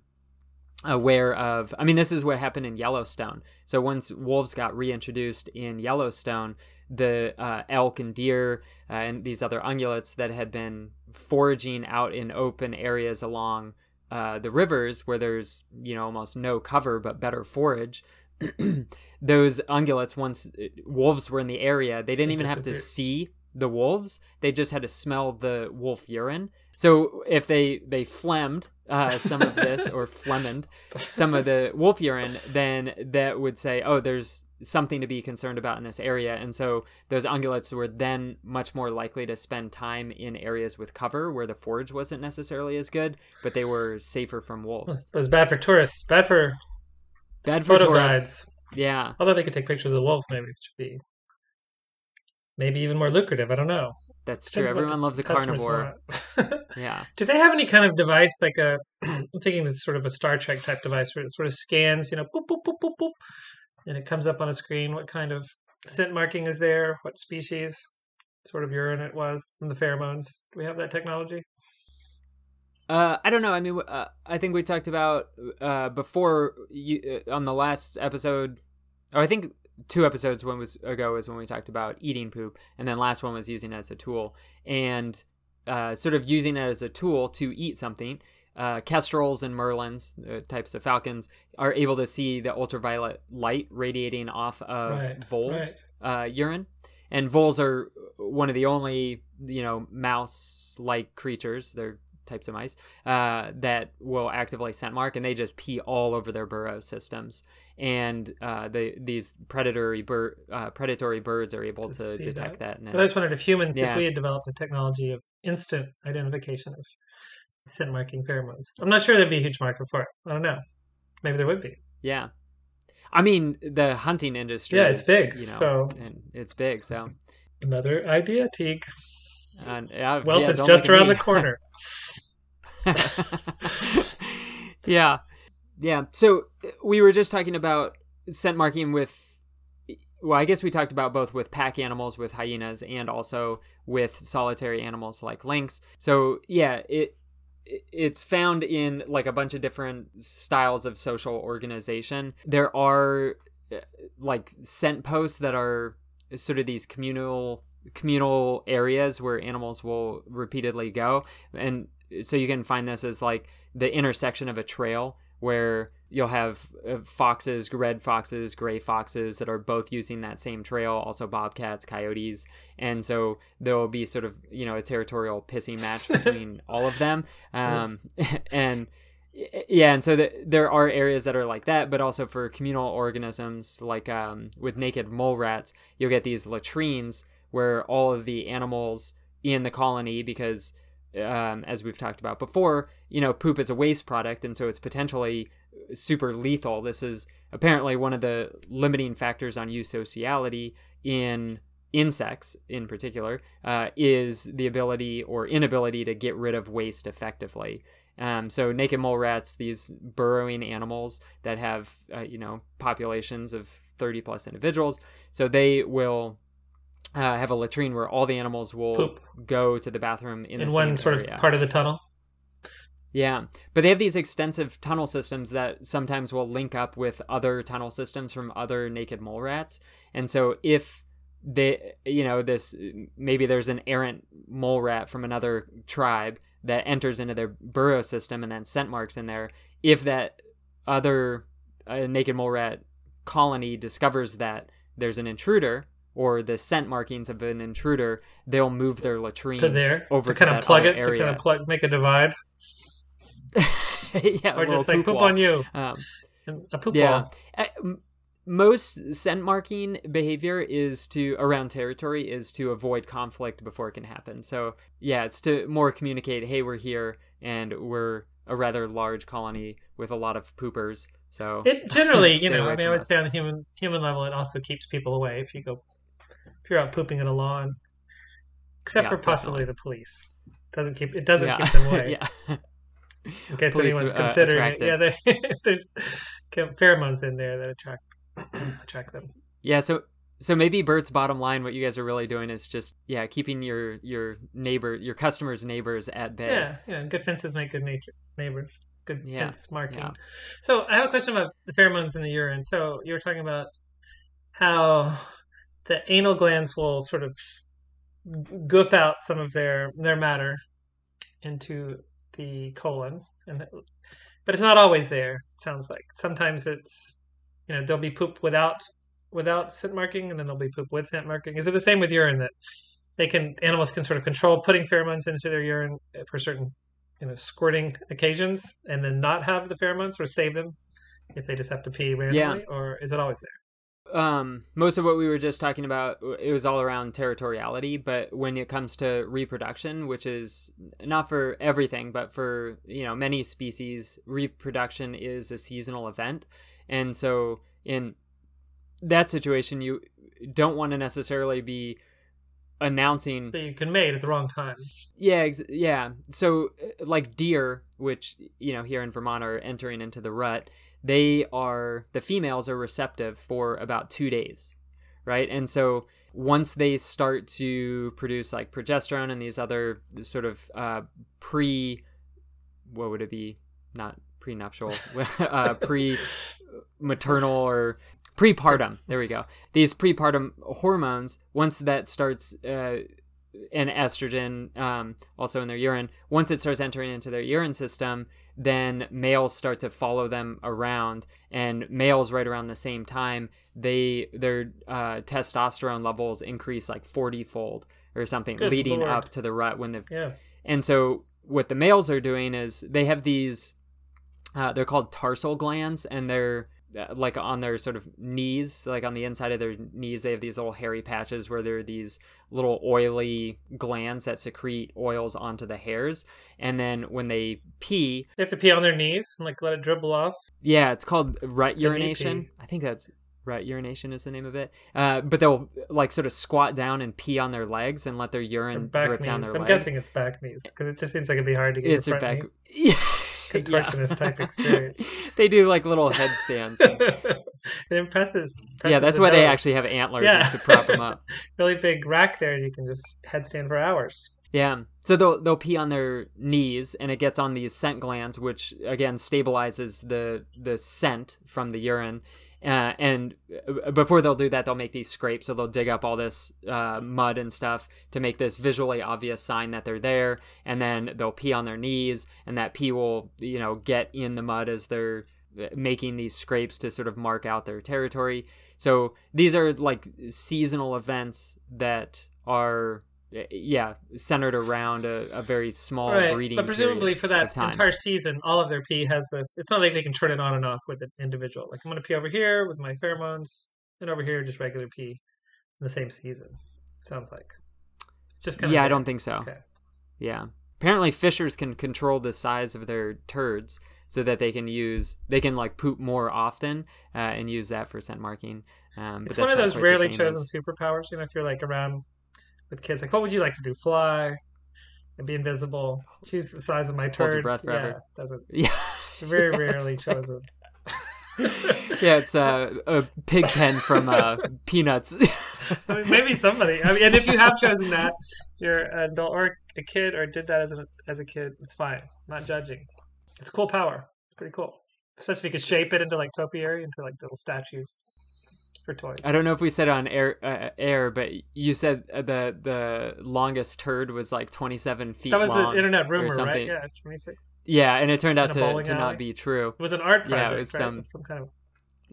aware of I mean this is what happened in Yellowstone. So once wolves got reintroduced in Yellowstone, the uh, elk and deer uh, and these other ungulates that had been foraging out in open areas along uh, the rivers where there's you know almost no cover but better forage those ungulates once uh, wolves were in the area they didn't They even have to see the wolves. They just had to smell the wolf urine so if they they phlegmed uh, some of this or phlegmed some of the wolf urine then that would say oh there's something to be concerned about in this area and so those ungulates were then much more likely to spend time in areas with cover where the forage wasn't necessarily as good but they were safer from It wolves was, it was bad for tourists. Bad for bad for photo tourists guides. Yeah, Although they could take pictures of the wolves, maybe which would be maybe even more lucrative. I don't know. That's true. Depends Everyone loves a carnivore. Yeah. Do they have any kind of device like a? I'm thinking this sort of a Star Trek type device where it sort of scans, you know, boop boop boop boop boop, and it comes up on a screen what kind of scent marking is there, what species, sort of urine it was, and the pheromones. Do we have that technology? Uh, I don't know. I mean, uh, I think we talked about uh, before you, uh, on the last episode, or I think two episodes when was ago was when we talked about eating poop, and then last one was using it as a tool and uh, sort of using it as a tool to eat something. Uh, kestrels and merlins, uh, types of falcons, are able to see the ultraviolet light radiating off of Right, voles' uh, urine, and voles are one of the only you know mouse-like creatures. They're types of mice uh, that will actively scent mark, and they just pee all over their burrow systems. And uh, the these predatory bir- uh, predatory birds are able To to detect that. and But I just wondered if humans, if we had developed the technology of instant identification of scent marking pheromones. I'm not sure there'd be a huge market for it. I don't know. Maybe there would be. Yeah. I mean, the hunting industry. Yeah, it's is, big, You know, so- and it's big. So, Another idea, Teague. And, yeah, Wealth yeah, is just around the corner. yeah, yeah. So we were just talking about scent marking with. Well, I guess we talked about both with pack animals, with hyenas, and also with solitary animals like lynx. So yeah, it it's found in like a bunch of different styles of social organization. There are uh, like scent posts that are sort of these communal communal areas where animals will repeatedly go. And so you can find this as like the intersection of a trail where you'll have uh, foxes red foxes gray foxes that are both using that same trail also bobcats coyotes. And so there will be sort of you know a territorial pissing match between all of them. Um, and yeah and so the, there are areas that are like that but also for communal organisms like um, with naked mole rats you'll get these latrines where all of the animals in the colony because um, as we've talked about before you know poop is a waste product and so it's potentially super lethal. This is apparently one of the limiting factors on eusociality in insects in particular uh, is the ability or inability to get rid of waste effectively. Um, so naked mole rats, these burrowing animals that have uh, you know populations of 30 plus individuals, so they will uh, have a latrine where all the animals will Poop. go to the bathroom in, in the one sort area. of part of the tunnel. Yeah, but they have these extensive tunnel systems that sometimes will link up with other tunnel systems from other naked mole rats. And so if they, you know, this maybe there's an errant mole rat from another tribe that enters into their burrow system and then scent marks in there. If that other uh, naked mole rat colony discovers that there's an intruder or the scent markings of an intruder, they'll move their latrine To there, over to kind that of plug it, to kind of plug, make a divide, yeah, or just like poop wall. on you, Um, a poop yeah. ball. Uh, most scent marking behavior is to around territory is to avoid conflict before it can happen. So yeah, it's to more communicate, hey, we're here and we're a rather large colony with a lot of poopers. So It generally, you know, I mean, I would us. say on the human human level, it also keeps people away if you go if you're out pooping in a lawn, except Yeah, for possibly definitely. the police. Doesn't keep it doesn't yeah. keep them away. yeah. In case Police, anyone's uh, considering attract it, yeah, there's pheromones in there that attract attract them. Yeah, so so maybe Bert's bottom line, what you guys are really doing is just yeah, keeping your your neighbor, your customers' neighbors at bay. Yeah, yeah. Good fences make good nature neighbors. Good Yeah, fence marking. yeah. So I have a question about the pheromones in the urine. So you were talking about how the anal glands will sort of goop out some of their their matter into the colon, and that- but it's not always there. It sounds like sometimes it's you know there'll be poop without without scent marking, and then there'll be poop with scent marking. Is it the same with urine that they can animals can sort of control putting pheromones into their urine for certain you know squirting occasions, and then not have the pheromones or save them if they just have to pee randomly, or is it always there? Um most of what we were just talking about it was all around territoriality but when it comes to reproduction which is not for everything but for you know many species reproduction is a seasonal event and so in that situation, you don't want to necessarily be announcing that you can mate at the wrong time. yeah ex- yeah so like deer which you know here in vermont are entering into the rut they are the females are receptive for about two days right? And so once they start to produce like progesterone and these other sort of uh, pre what would it be? Not prenuptial uh, pre maternal or prepartum. There we go. These prepartum hormones once that starts uh, and estrogen um, also in their urine once it starts entering into their urine system then males start to follow them around and males right around the same time they their uh, testosterone levels increase like 40 fold or something Good leading Lord. up to the rut when the Yeah. and so what the males are doing is they have these uh, they're called tarsal glands and they're like on their sort of knees like on the inside of their knees they have these little hairy patches where there are these little oily glands that secrete oils onto the hairs and then when they pee They have to pee on their knees and like let it dribble off. yeah it's called rut urination i think that's rut urination is the name of it uh, but they'll like sort of squat down and pee on their legs and let their urine drip knees. down their legs. I'm guessing it's back knees because it just seems like it'd be hard to get it's your front back knee. yeah. Contortionist type experience. they do like little headstands. it impresses. yeah, that's the why they actually have antlers Yeah. is to prop them up. really big rack there. You can just headstand for hours. Yeah. So they'll they'll pee on their knees, and it gets on these scent glands, which again stabilizes the the scent from the urine. Uh, and uh, before they'll do that, they'll make these scrapes. So they'll dig up all this uh, mud and stuff to make this visually obvious sign that they're there. And then they'll pee on their knees, and that pee will, you know, get in the mud as they're uh, making these scrapes to sort of mark out their territory. So these are like seasonal events that are, yeah, centered around a, a very small right. breeding. But presumably for that entire season, all of their pee has this. It's not like they can turn it on and off with an individual. Like I'm going to pee over here with my pheromones, and over here just regular pee in the same season. Sounds like. It's just kind of. yeah, I don't think so. Okay. Yeah. Apparently, fishers can control the size of their turds so that they can use they can like poop more often uh, and use that for scent marking. Um, but It's one of those rarely chosen as- superpowers. You know, if you're like around with kids, like, what would you like to do? Fly and be invisible? Choose the size of my Hold your turds. breath yeah, forever. doesn't. Yeah. It's very Yes. rarely chosen. yeah, it's uh, a pig pen from uh, Peanuts. I mean, maybe somebody. I mean, and if you have chosen that, if you're an adult or a kid, or did that as a as a kid, it's fine. I'm not judging. It's a cool power. It's pretty cool, especially if you could shape it into like topiary, into like little statues for toys. I don't know if we said on air, uh, air, but you said uh, the the longest turd was like 27 feet that was the internet rumor, right? Yeah, 26. Yeah, and it turned out to, to alley? not be true. It was an art project. Yeah, it was right? some- some kind of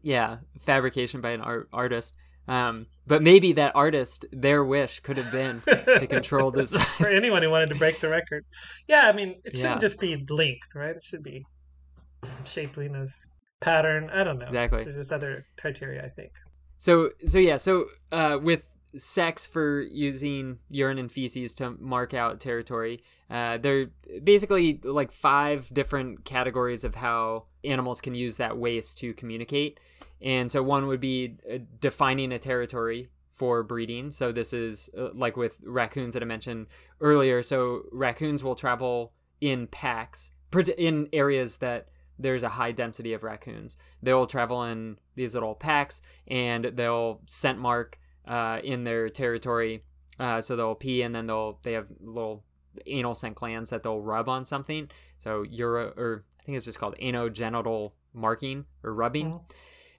Yeah, fabrication by an art, artist. Um, but maybe that artist, their wish could have been to control this. for anyone who wanted to break the record. Yeah, I mean, it shouldn't Yeah. just be length, right? It should be shapeliness, pattern. I don't know. Exactly. There's just other criteria, I think. So so yeah, so uh, with sex for using urine and feces to mark out territory, uh, there are basically like five different categories of how animals can use that waste to communicate. And so one would be uh, defining a territory for breeding. So this is uh, like with raccoons that I mentioned earlier. So raccoons will travel in packs in areas that there's a high density of raccoons. They'll travel in these little packs and they'll scent mark uh, in their territory. Uh, so they'll pee and then they'll they have little anal scent glands that they'll rub on something. So uro or I think it's just called anogenital marking or rubbing. Mhm.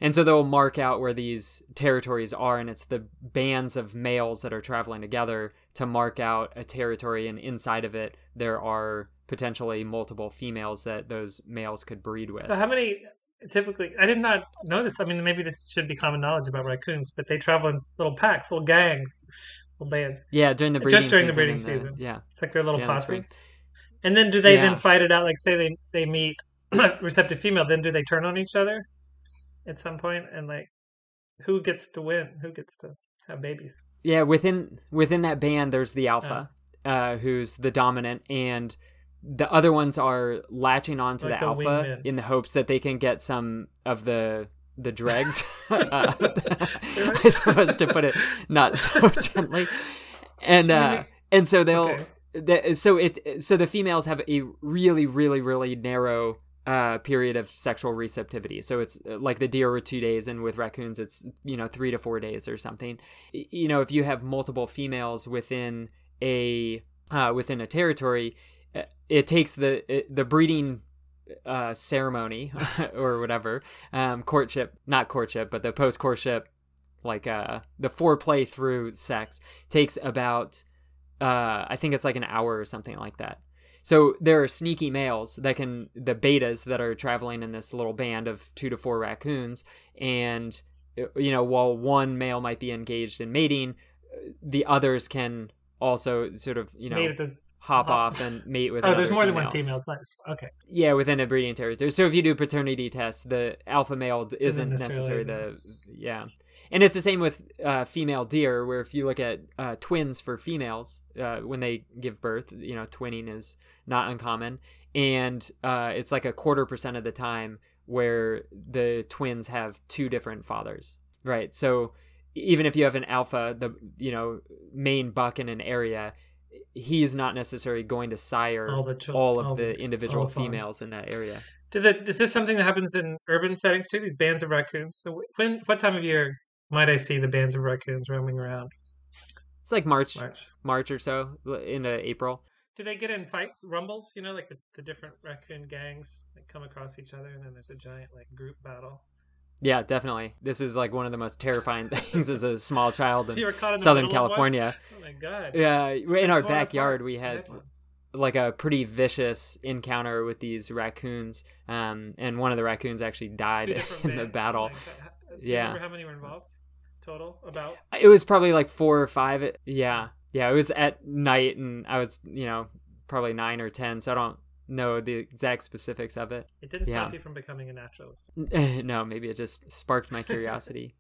And so they'll mark out where these territories are, and it's the bands of males that are traveling together to mark out a territory. And inside of it, there are potentially multiple females that those males could breed with. So, how many typically? I did not know this. I mean, maybe this should be common knowledge about raccoons, but they travel in little packs, little gangs, little bands. yeah, during the breeding Just during the season breeding season. Yeah, It's like their little Yeah, posse. And then, do they Yeah. then fight it out? Like, say they they meet receptive female, then do they turn on each other at some point? And like, who gets to win? Who gets to have babies? yeah. Within within that band, there's the alpha, uh, who's the dominant, and the other ones are latching onto Like the a alpha wingman. in the hopes that they can get some of the the dregs. uh, I suppose to put it not so gently, and uh, and so they'll. Okay. The, so it so the females have a really really really narrow uh, period of sexual receptivity. So it's uh, like the deer were two days, and with raccoons, it's you know three to four days or something. You know, if you have multiple females within a uh, within a territory, it takes the it, the breeding uh, ceremony or whatever um, courtship, not courtship, but the post courtship, like uh, the foreplay through sex takes about uh, I think it's like an hour or something like that. So there are sneaky males that can the betas that are traveling in this little band of two to four raccoons, and you know while one male might be engaged in mating, uh, the others can also sort of you know Mate at the- hop off and mate with. oh, there's more than one female. female. It's nice. Okay. Yeah, within a breeding territory. So if you do paternity tests, the alpha male isn't, Isn't necessarily necessarily the yeah. And it's the same with uh, female deer, where if you look at uh, twins for females uh, when they give birth, you know, twinning is not uncommon, and uh, it's like a quarter percent of the time where the twins have two different fathers, right? So even if you have an alpha, the you know main buck in an area, he's not necessarily going to sire All the all of all the the- individual females in that area. Do the, is this something that happens in urban settings too? These bands of raccoons. So when, what time of year might I see the bands of raccoons roaming around? It's like March, March. March or so into April. Do they get in fights, rumbles? You know, like the, the different raccoon gangs that come across each other, and then there's a giant like group battle. Yeah, definitely. This is like one of the most terrifying things as a small child in Southern? California. Oh my god! Yeah, in our backyard, we had like a pretty vicious encounter with these raccoons, um, and one of the raccoons actually died in the battle. Oh. Do you Yeah. remember how many were involved total? About It was probably like four or five. Yeah, yeah. It was at night, and I was, you know, probably nine or ten. So I don't know the exact specifics of it. it didn't stop you from becoming a naturalist. no, maybe it just sparked my curiosity.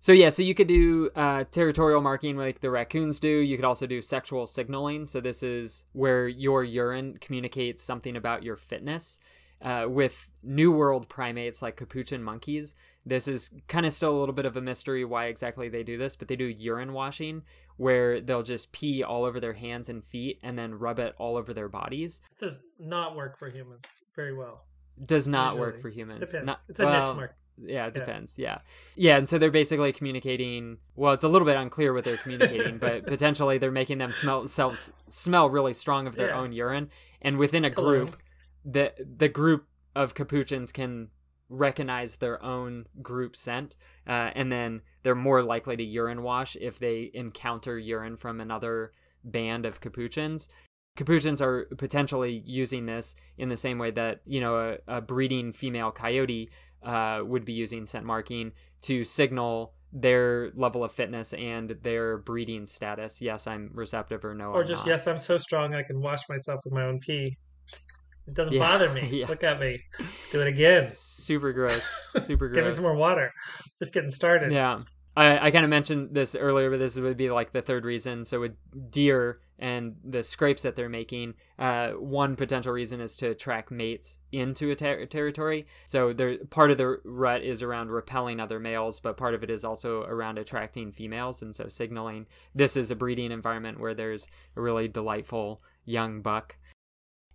so yeah, so you could do uh, territorial marking like the raccoons do. You could also do sexual signaling. So this is where your urine communicates something about your fitness. Uh, with New World primates like capuchin monkeys, this is kind of still a little bit of a mystery why exactly they do this, but they do urine washing where they'll just pee all over their hands and feet and then rub it all over their bodies. This does not work for humans very well. Does not work for humans. Depends. Not- it's a well, niche market. yeah, it depends. Yeah. yeah. and so they're basically communicating. Well, it's a little bit unclear what they're communicating, but potentially they're making them smell selves smell really strong of their Yeah. own urine, and within a Cologne. group, the the group of capuchins can recognize their own group scent, uh, and then they're more likely to urine wash if they encounter urine from another band of capuchins. Capuchins are potentially using this in the same way that you know a, a breeding female coyote uh, would be using scent marking to signal their level of fitness and their breeding status. Yes, I'm receptive, or no, Or I'm just not. yes, I'm so strong I can wash myself with my own pee. It doesn't Yeah, bother me. yeah. Look at me. Do it again. super gross, super gross. Give me some more water. Just getting started. Yeah. I, I kind of mentioned this earlier, but this would be like the third reason. So, with deer and the scrapes that they're making, uh, one potential reason is to attract mates into a ter- territory. So, there part of the rut is around repelling other males, but part of it is also around attracting females. And so, signaling this is a breeding environment where there's a really delightful young buck.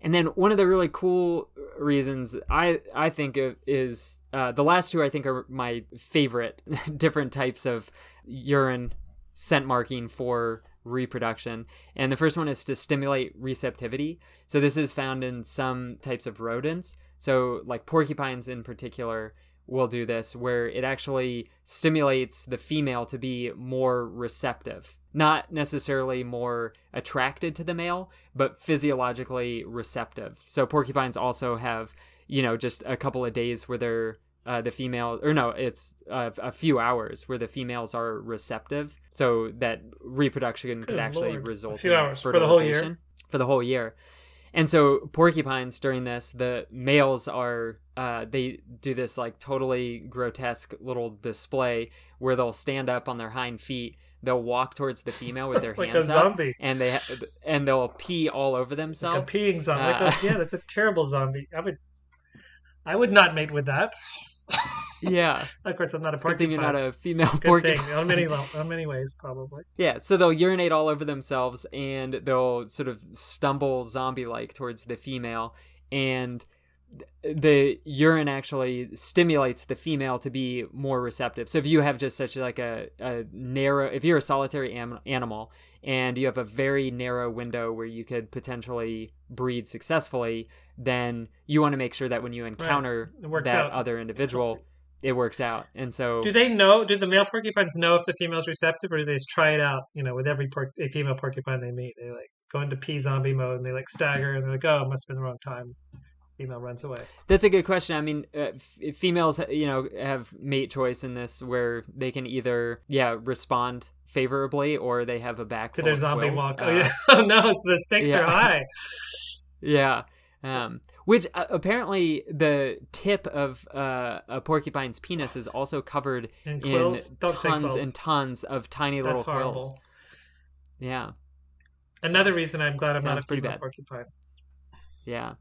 And then one of the really cool reasons I I think of is uh, the last two I think are my favorite different types of urine scent marking for reproduction. And the first one is to stimulate receptivity. So this is found in some types of rodents. So like porcupines in particular will do this where it actually stimulates the female to be more receptive not necessarily more attracted to the male, but physiologically receptive. So porcupines also have, you know, just a couple of days where they're uh, the female, or no, it's uh, a few hours where the females are receptive, so that reproduction could Good actually lord. A result few in hours for the whole year? fertilization for the whole year. And so porcupines during this, the males are uh, they do this like totally grotesque little display where they'll stand up on their hind feet, they'll walk towards the female with their Like hands up, zombie. and they ha- and they'll pee all over Like a themselves. peeing zombie. Like Uh, a- yeah, that's a terrible zombie. I would, I would not mate with that. Yeah. Of course, I'm not a It's a good thing you're not a female Good porcupine. thing on many on many ways, probably. Yeah, so they'll urinate all over themselves and they'll sort of stumble zombie like towards the female and the urine actually stimulates the female to be more receptive. So if you have just such like a, a narrow if you're a solitary am- animal and you have a very narrow window where you could potentially breed successfully, then you want to make sure that when you encounter works that out. other individual, it works out. And so Do they know? Do the male porcupines know if the female's receptive, or do they just try it out? You know, with every por- a female porcupine they meet, they like go into pee zombie mode and they like stagger and they're like, "Oh, it must have been the wrong time." Female runs away. That's a good question. I mean, uh, f- females, you know, have mate choice in this where they can either, yeah, respond favorably or they have a back To their zombie quills. walk. Uh, oh, yeah. oh no, so the stakes yeah. are high. yeah. Um, which uh, apparently the tip of uh, a porcupine's penis is also covered in tons and tons of tiny That's little horrible. quills. Yeah. Another reason I'm glad I'm not a pretty bad. porcupine. Yeah.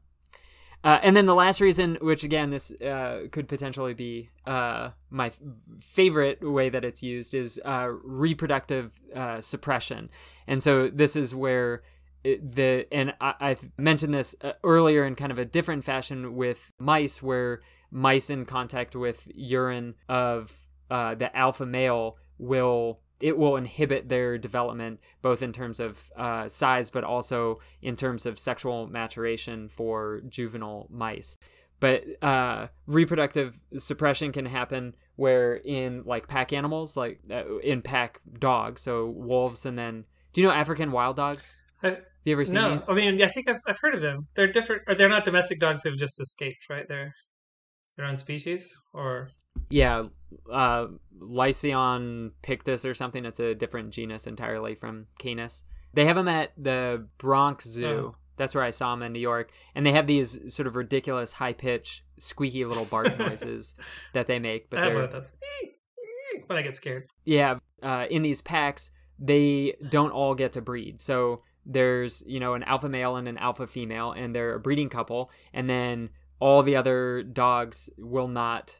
Uh, and then the last reason, which again, this uh, could potentially be uh, my f- favorite way that it's used, is uh, reproductive uh, suppression. And so this is where it, the and I, I've mentioned this uh, earlier in kind of a different fashion with mice, where mice in contact with urine of the alpha male will it will inhibit their development both in terms of uh, size but also in terms of sexual maturation for juvenile mice but uh, reproductive suppression can happen where in like pack animals like uh, in pack dogs so wolves and then do you know african wild dogs I, have you ever seen no, these I mean I think I've, I've heard of them. They're different, or they're not domestic dogs who've just escaped, right? They're their own species, or yeah uh Lycaon pictus or something it's a different genus entirely from canis. They have them at the bronx zoo. Oh. that's where i saw them in new york. And they have these sort of ridiculous high pitch squeaky little bark noises that they make but I they're of. When I get scared, yeah uh, in these packs they don't all get to breed. So there's you know an alpha male and an alpha female and they're a breeding couple. And then all the other dogs will not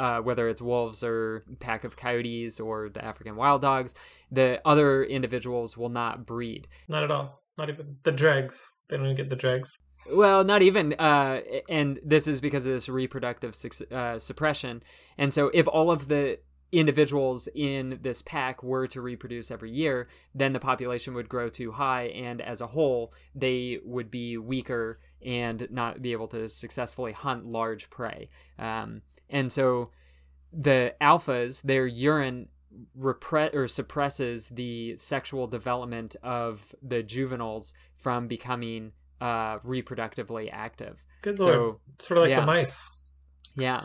uh, whether it's wolves or pack of coyotes or the african wild dogs the other individuals will not breed not at all. Not even the dregs. They don't even get the dregs. Well, not even. Uh, and this is because of this reproductive suc- uh, suppression. And so, if all of the individuals in this pack were to reproduce every year, then the population would grow too high, and as a whole, they would be weaker and not be able to successfully hunt large prey. Um, and so, the alphas, their urine repre- or suppresses the sexual development of the juveniles from becoming uh, reproductively active. Good lord. So sort of like yeah. the mice. yeah,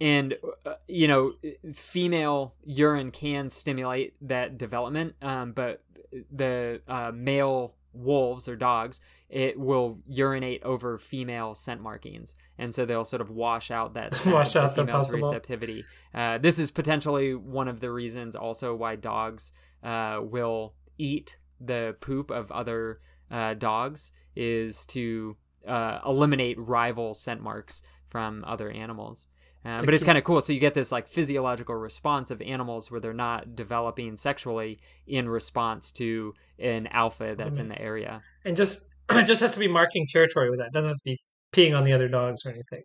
and uh, you know, female urine can stimulate that development, um, but the uh, male wolves or dogs it will urinate over female scent markings. And so they'll sort of wash out that scent Wash out the female's possible- receptivity. Uh, this is potentially one of the reasons also why dogs uh, will eat the poop of other uh, dogs is to uh, eliminate rival scent marks from other animals. Uh, but it's kind of cool. So you get this like physiological response of animals where they're not developing sexually in response to an alpha that's in the area. And just it just has to be marking territory with that. It doesn't have to be peeing on the other dogs or anything.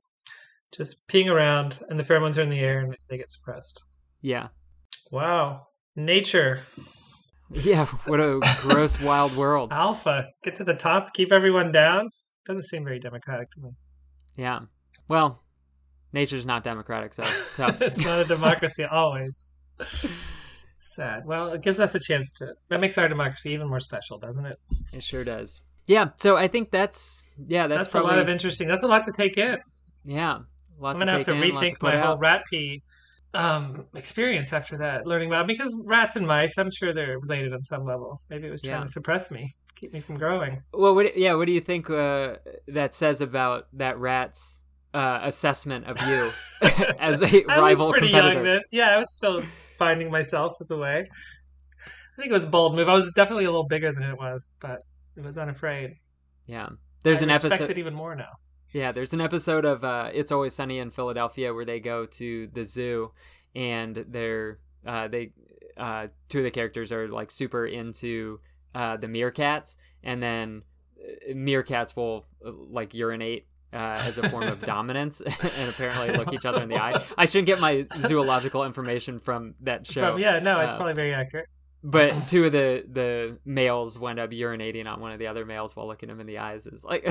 Just peeing around, and the pheromones are in the air, and they get suppressed. Yeah. Wow, nature, Yeah. What a gross, wild world. alpha, get to the top, keep everyone down. Doesn't seem very democratic to me. Yeah. Well, nature's not democratic, so tough. it's not a democracy always. Sad. Well, it gives us a chance to. That makes our democracy even more special, doesn't it? It sure does. Yeah. So I think that's yeah. That's, That's, probably a lot of interesting. That's a lot to take in. yeah. A lot I'm gonna have take to in, rethink put my whole rat pee um, experience after that, learning about because rats and mice, I'm sure they're related on some level. Maybe it was trying Yeah. to suppress me, keep me from growing. Well, what, yeah, what do you think uh, that says about that rat's uh, assessment of you as a I rival was pretty competitor? young then. Yeah, I was still finding myself as a way. I think it was a bold move. I was definitely a little bigger than it was, but it was unafraid. Yeah, there's I an episode. it even more now. Yeah, there's an episode of uh, It's Always Sunny in Philadelphia where they go to the zoo and they're uh, they uh, two of the characters are like super into uh, the meerkats, and then uh, meerkats will uh, like urinate uh, as a form of dominance and apparently look each other in the eye. I shouldn't get my zoological information from that show. From, yeah, no, it's Uh, probably very accurate. But two of the the males wind up urinating on one of the other males while looking him in the eyes is like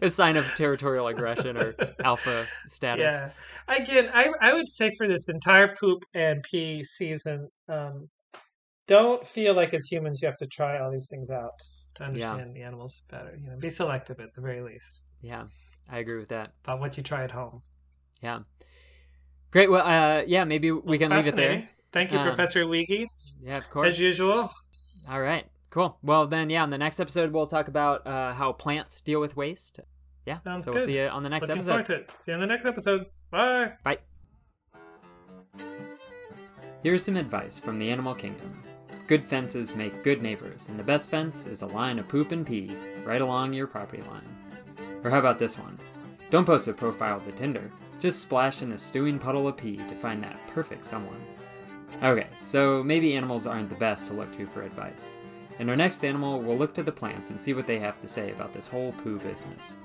a sign of territorial aggression or alpha status. Yeah. Again, I I would say for this entire poop and pee season, um, don't feel like as humans you have to try all these things out to understand the animals better. You know, be selective at the very least Yeah, I agree with that. about what you try at home. Yeah. Great. Well, uh, yeah, maybe we can leave it there. Thank you, Um, Professor Weege, Yeah, of course. as usual. All right. Cool. Well, then, yeah, in the next episode, we'll talk about uh, how plants deal with waste. Yeah. Sounds so we'll see you on the next Looking episode. forward to it. See you on the next episode. Bye. Bye. Here's some advice from the animal kingdom. Good fences make good neighbors, and the best fence is a line of poop and pee right along your property line. Or how about this one? Don't post a profile to Tinder. Just splash in a stewing puddle of pee to find that perfect someone. Okay, so maybe animals aren't the best to look to for advice. In our next animal, we'll look to the plants and see what they have to say about this whole poo business.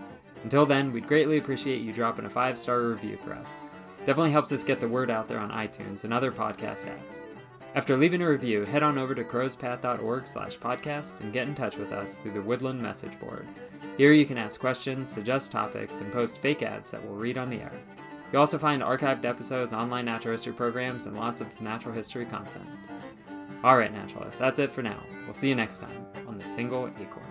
Until then, we'd greatly appreciate you dropping a five star review for us. Definitely helps us get the word out there on iTunes and other podcast apps. After leaving a review, head on over to crowspath.org slash podcast and get in touch with us through the Woodland message board. Here you can ask questions, suggest topics, and post fake ads that we'll read on the air. You'll also find archived episodes, online natural history programs, and lots of natural history content. Alright, naturalists, that's it for now. We'll see you next time on The Single Acorn.